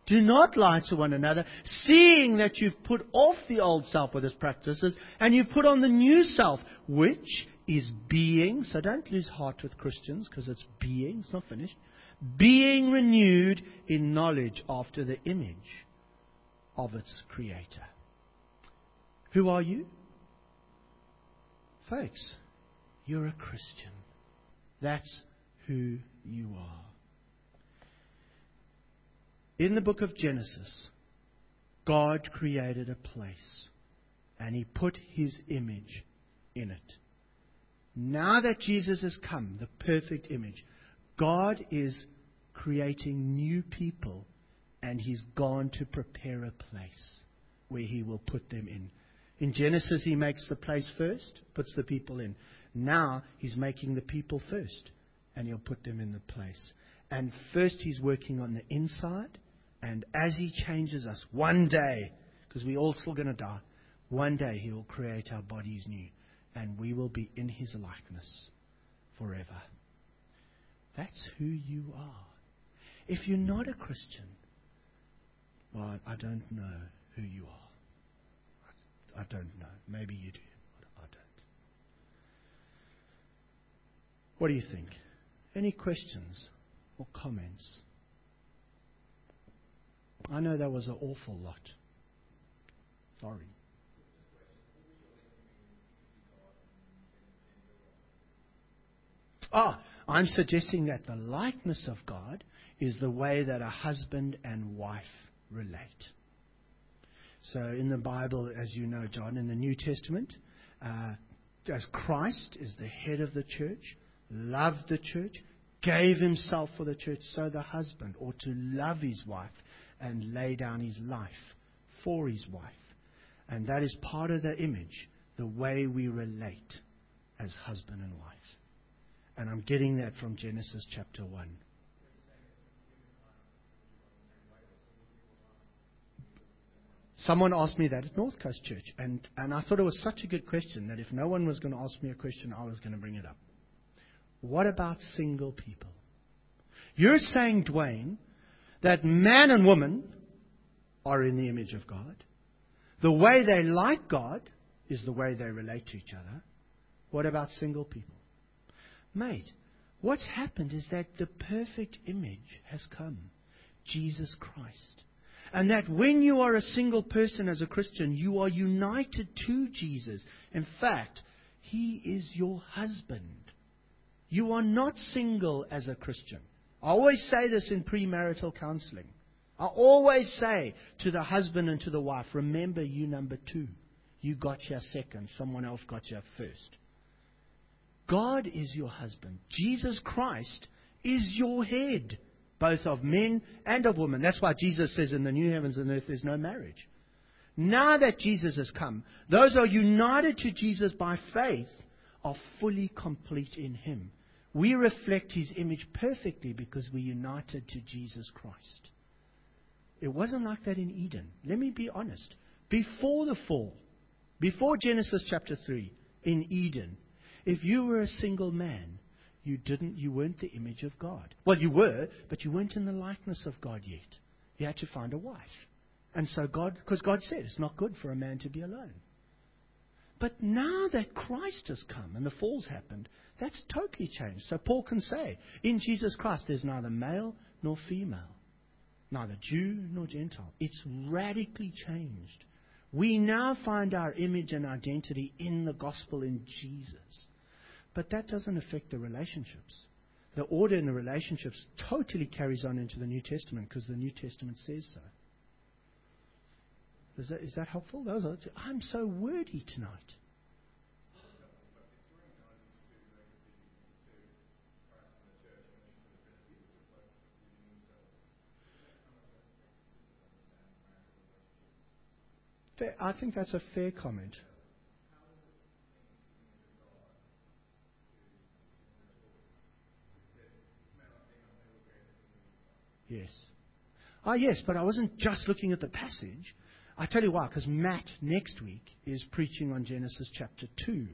Do not lie to one another, seeing that you've put off the old self with its practices and you've put on the new self, which is being, so don't lose heart with Christians because it's being, it's not finished, being renewed in knowledge after the image of its creator. Who are you? Folks, you're a Christian. That's who you are. In the book of Genesis, God created a place and He put His image in it. Now that Jesus has come, the perfect image, God is creating new people and He's gone to prepare a place where He will put them in. In Genesis, He makes the place first, puts the people in. Now he's making the people first, and he'll put them in the place. And first he's working on the inside, and as he changes us, one day, because we're all still going to die, one day he will create our bodies new, and we will be in his likeness forever. That's who you are. If you're not a Christian, well, I don't know who you are. I don't know. Maybe you do. What do you think? Any questions or comments? I know that was an awful lot. Sorry. Ah, I'm suggesting that the likeness of God is the way that a husband and wife relate. So in the Bible, as you know, John, in the New Testament, uh, as Christ is the head of the church, loved the church, gave himself for the church, so the husband ought to love his wife and lay down his life for his wife. And that is part of the image, the way we relate as husband and wife. And I'm getting that from Genesis chapter 1. Someone asked me that at North Coast Church, and, and I thought it was such a good question that if no one was going to ask me a question, I was going to bring it up. What about single people? You're saying, Dwayne, that man and woman are in the image of God. The way they like God is the way they relate to each other. What about single people? Mate, what's happened is that the perfect image has come Jesus Christ. And that when you are a single person as a Christian, you are united to Jesus. In fact, He is your husband. You are not single as a Christian. I always say this in premarital counseling. I always say to the husband and to the wife, remember you number two. You got your second. Someone else got your first. God is your husband. Jesus Christ is your head, both of men and of women. That's why Jesus says in the new heavens and earth there's no marriage. Now that Jesus has come, those are united to Jesus by faith are fully complete in Him. We reflect His image perfectly because we're united to Jesus Christ. It wasn't like that in Eden. Let me be honest. Before the fall, before Genesis chapter 3, in Eden, if you were a single man, you didn't you weren't the image of God. Well, you were, but you weren't in the likeness of God yet. You had to find a wife. And so God because God said it's not good for a man to be alone. But now that Christ has come and the fall's happened, that's totally changed. So Paul can say, in Jesus Christ there's neither male nor female, neither Jew nor Gentile. It's radically changed. We now find our image and identity in the gospel in Jesus. But that doesn't affect the relationships. The order in the relationships totally carries on into the New Testament because the New Testament says so. Is that, is that helpful? I'm so wordy tonight. Fair, I think that's a fair comment. Yes. Ah, yes, but I wasn't just looking at the passage. I tell you why, because Matt next week is preaching on Genesis chapter 2.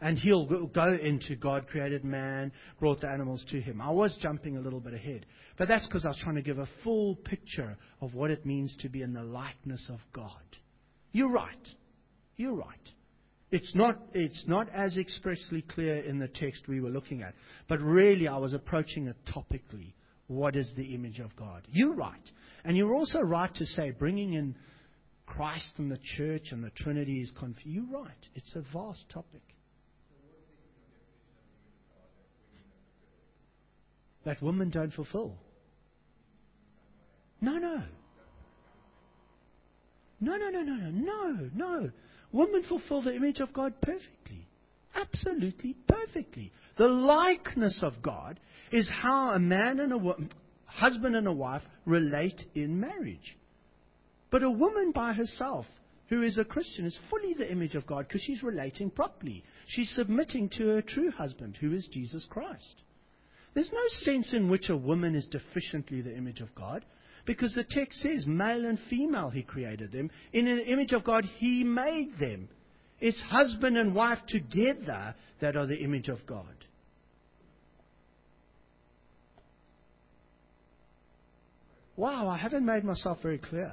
And he'll go into God created man, brought the animals to him. I was jumping a little bit ahead. But that's because I was trying to give a full picture of what it means to be in the likeness of God. You're right. You're right. It's not, it's not as expressly clear in the text we were looking at. But really, I was approaching it topically what is the image of God. You're right. And you're also right to say bringing in Christ and the church and the Trinity is confused. You're right. It's a vast topic. That women don't fulfill. No, no. No, no, no, no, no, no, no. Women fulfill the image of God perfectly. Absolutely perfectly. The likeness of God is how a man and a woman, husband and a wife relate in marriage. But a woman by herself who is a Christian is fully the image of God because she's relating properly. She's submitting to her true husband, who is Jesus Christ. There's no sense in which a woman is deficiently the image of God because the text says, male and female, he created them. In an image of God, he made them. It's husband and wife together that are the image of God. Wow, I haven't made myself very clear.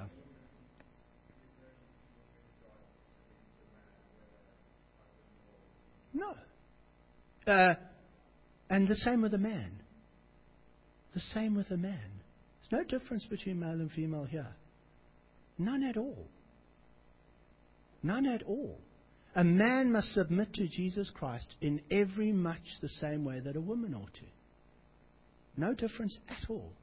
No. Uh, and the same with a man. The same with a man. There's no difference between male and female here. None at all. None at all. A man must submit to Jesus Christ in every much the same way that a woman ought to. No difference at all.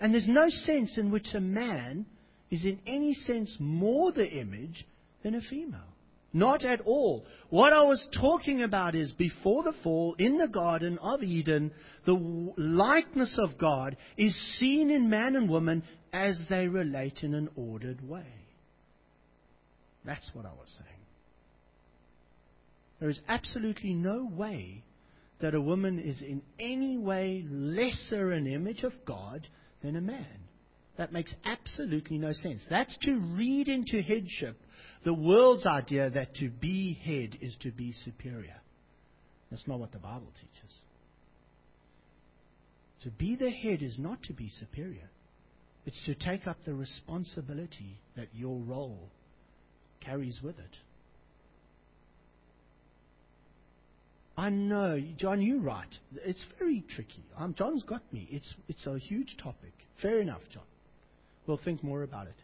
And there's no sense in which a man is in any sense more the image than a female. Not at all. What I was talking about is before the fall, in the Garden of Eden, the likeness of God is seen in man and woman as they relate in an ordered way. That's what I was saying. There is absolutely no way that a woman is in any way lesser an image of God than a man. That makes absolutely no sense. That's to read into headship the world's idea that to be head is to be superior. That's not what the Bible teaches. To be the head is not to be superior. It's to take up the responsibility that your role carries with it. I know, John, you're right. It's very tricky. Um, John's got me. It's, it's a huge topic. Fair enough, John. We'll think more about it.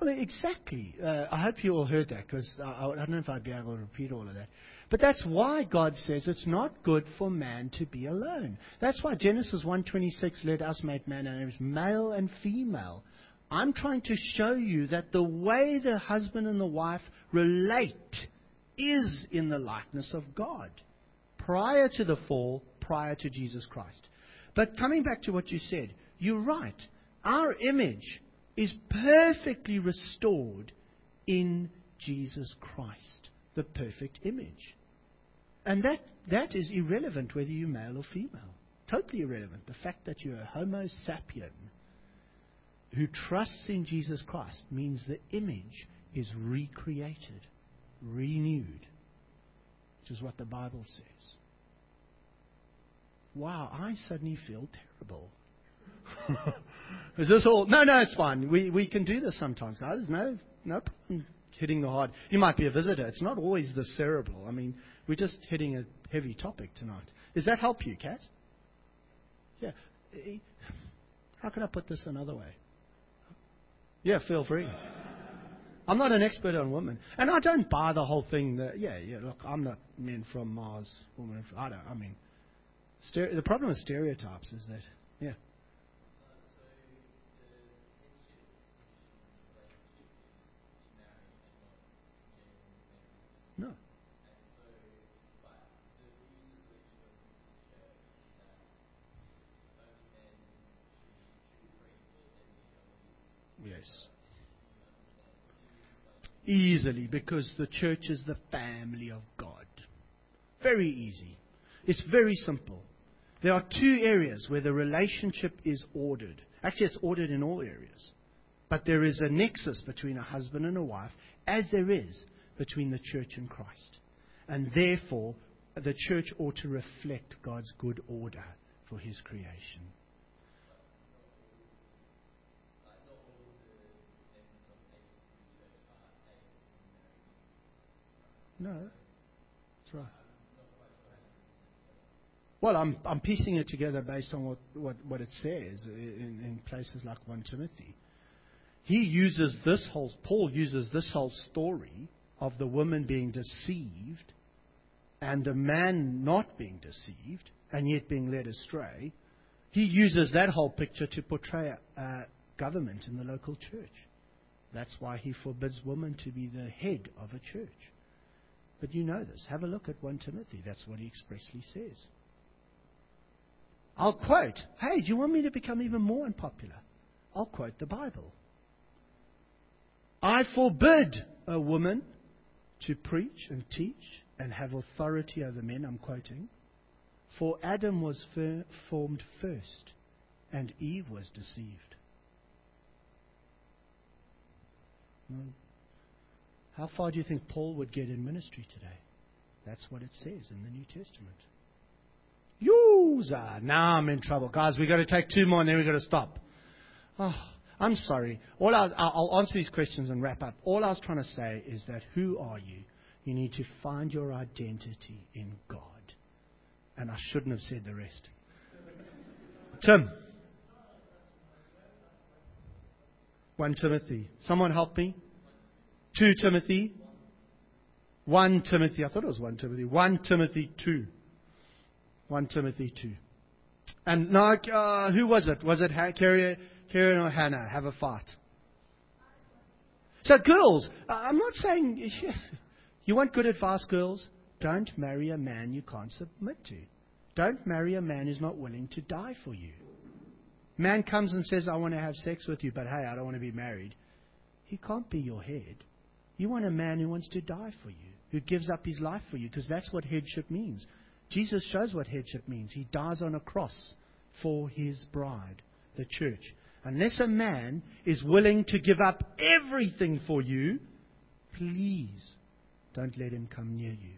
Well, exactly. Uh, I hope you all heard that because I, I don't know if I'd be able to repeat all of that. But that's why God says it's not good for man to be alone. That's why Genesis 1:26 let us make man and it was male and female. I'm trying to show you that the way the husband and the wife relate is in the likeness of God prior to the fall, prior to Jesus Christ. But coming back to what you said, you're right. Our image is perfectly restored in Jesus Christ, the perfect image. And that, that is irrelevant whether you're male or female. Totally irrelevant. The fact that you're a Homo sapien who trusts in Jesus Christ means the image is recreated, renewed, which is what the Bible says. Wow, I suddenly feel terrible. Is this all? No, no, it's fine. We, we can do this sometimes, guys. No, no problem hitting the hard. You might be a visitor. It's not always the cerebral. I mean, we're just hitting a heavy topic tonight. Does that help you, Kat? Yeah. How can I put this another way? Yeah, feel free. I'm not an expert on women, and I don't buy the whole thing. That yeah, yeah. Look, I'm not men from Mars, women. From, I don't. I mean, stere- the problem with stereotypes is that yeah. No. Yes. Easily, because the church is the family of God. Very easy. It's very simple. There are two areas where the relationship is ordered. Actually, it's ordered in all areas. But there is a nexus between a husband and a wife, as there is between the church and Christ. And therefore, the church ought to reflect God's good order for his creation. No, that's right. Well, I'm, I'm piecing it together based on what, what, what it says in, in places like 1 Timothy. He uses this whole, Paul uses this whole story of the woman being deceived and the man not being deceived and yet being led astray, he uses that whole picture to portray a, government in the local church. That's why he forbids women to be the head of a church. But you know this. Have a look at 1 Timothy. That's what he expressly says. I'll quote, hey, do you want me to become even more unpopular? I'll quote the Bible. I forbid a woman to preach and teach and have authority over men, I'm quoting, for Adam was fir- formed first and Eve was deceived. How far do you think Paul would get in ministry today? That's what it says in the New Testament. Wowza! Now I'm in trouble. Guys, we've got to take two more and then we've got to stop. Oh, I'm sorry. All I was, I'll answer these questions and wrap up. All I was trying to say is that who are you? You need to find your identity in God. And I shouldn't have said the rest. Tim. 1 Timothy. Someone help me. 2 Timothy. 1 Timothy. I thought it was 1 Timothy. 1 Timothy 2. 1 Timothy 2. And now, uh, who was it? Was it Karen or Hannah? Have a fight. So, girls, I'm not saying. You want good advice, girls? Don't marry a man you can't submit to. Don't marry a man who's not willing to die for you. Man comes and says, I want to have sex with you, but hey, I don't want to be married. He can't be your head. You want a man who wants to die for you, who gives up his life for you, because that's what headship means. Jesus shows what headship means. He dies on a cross for his bride, the church. Unless a man is willing to give up everything for you, please don't let him come near you.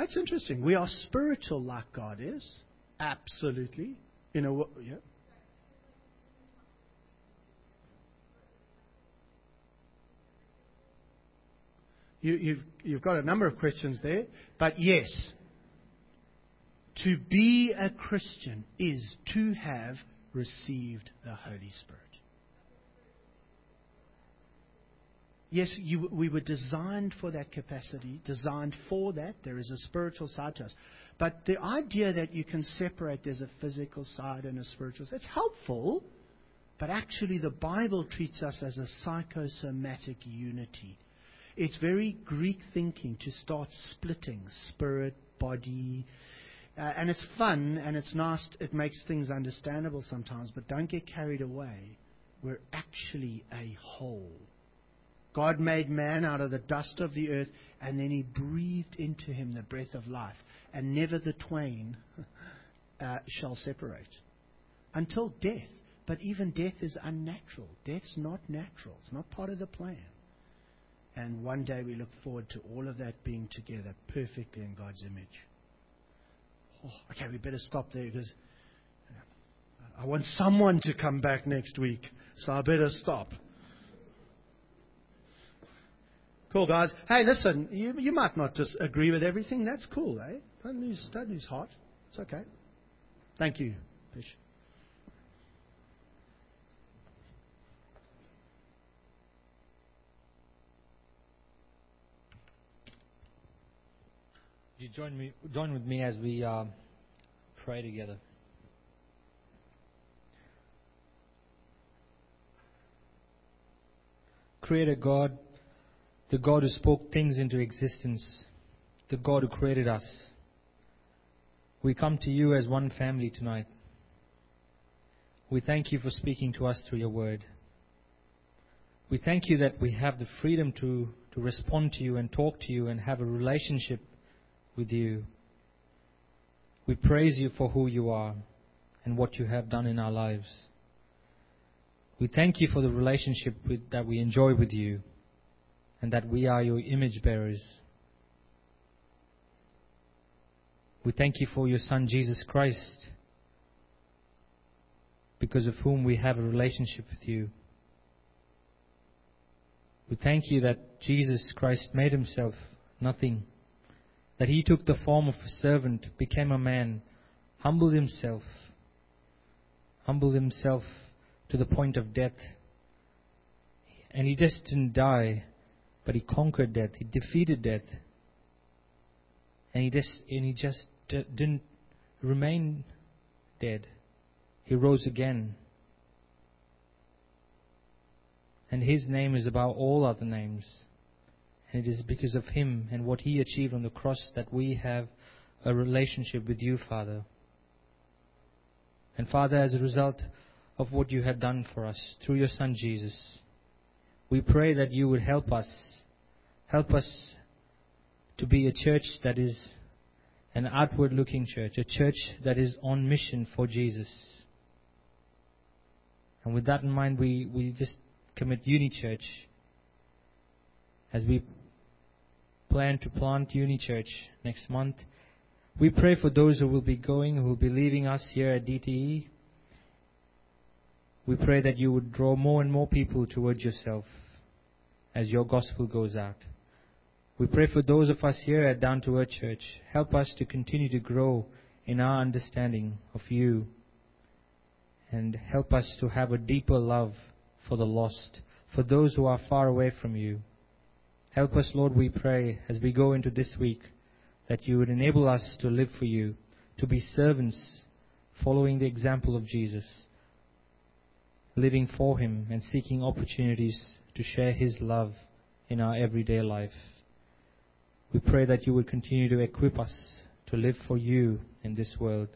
That's interesting. We are spiritual like God is. Absolutely. You know, yeah. You, you've, you've got a number of questions there, but yes, to be a Christian is to have received the Holy Spirit. Yes, you, we were designed for that capacity, designed for that. There is a spiritual side to us. But the idea that you can separate there's a physical side and a spiritual side, it's helpful, but actually the Bible treats us as a psychosomatic unity. It's very Greek thinking to start splitting spirit, body, uh, and it's fun and it's nice. It makes things understandable sometimes, but don't get carried away. We're actually a whole. God made man out of the dust of the earth, and then he breathed into him the breath of life, and never the twain uh, shall separate until death. But even death is unnatural. Death's not natural, it's not part of the plan. And one day we look forward to all of that being together perfectly in God's image. Oh, okay, we better stop there because I want someone to come back next week, so I better stop. Cool, guys. Hey, listen, you, you might not just agree with everything. That's cool, eh? Don't lose, don't lose heart. It's okay. Thank you, Fish. You join me, join with me as we uh, pray together. Creator God the God who spoke things into existence, the God who created us. We come to you as one family tonight. We thank you for speaking to us through your word. We thank you that we have the freedom to, to respond to you and talk to you and have a relationship with you. We praise you for who you are and what you have done in our lives. We thank you for the relationship with, that we enjoy with you and that we are your image bearers. We thank you for your Son, Jesus Christ, because of whom we have a relationship with you. We thank you that Jesus Christ made himself nothing, that he took the form of a servant, became a man, humbled himself, humbled himself to the point of death. And he just didn't die but he conquered death. He defeated death. And he just, and he just didn't remain dead. He rose again. And his name is above all other names. And it is because of him and what he achieved on the cross that we have a relationship with you, Father. And Father, as a result of what you have done for us through your Son Jesus, we pray that you would help us. Help us to be a church that is an outward looking church, a church that is on mission for Jesus. And with that in mind, we, we just commit Uni Church as we plan to plant Uni Church next month. We pray for those who will be going, who will be leaving us here at DTE. We pray that you would draw more and more people towards yourself as your gospel goes out. We pray for those of us here at Down to Earth Church. Help us to continue to grow in our understanding of you and help us to have a deeper love for the lost, for those who are far away from you. Help us, Lord, we pray, as we go into this week, that you would enable us to live for you, to be servants, following the example of Jesus, living for him and seeking opportunities to share his love in our everyday life. We pray that you would continue to equip us to live for you in this world.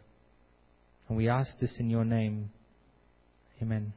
And we ask this in your name. Amen.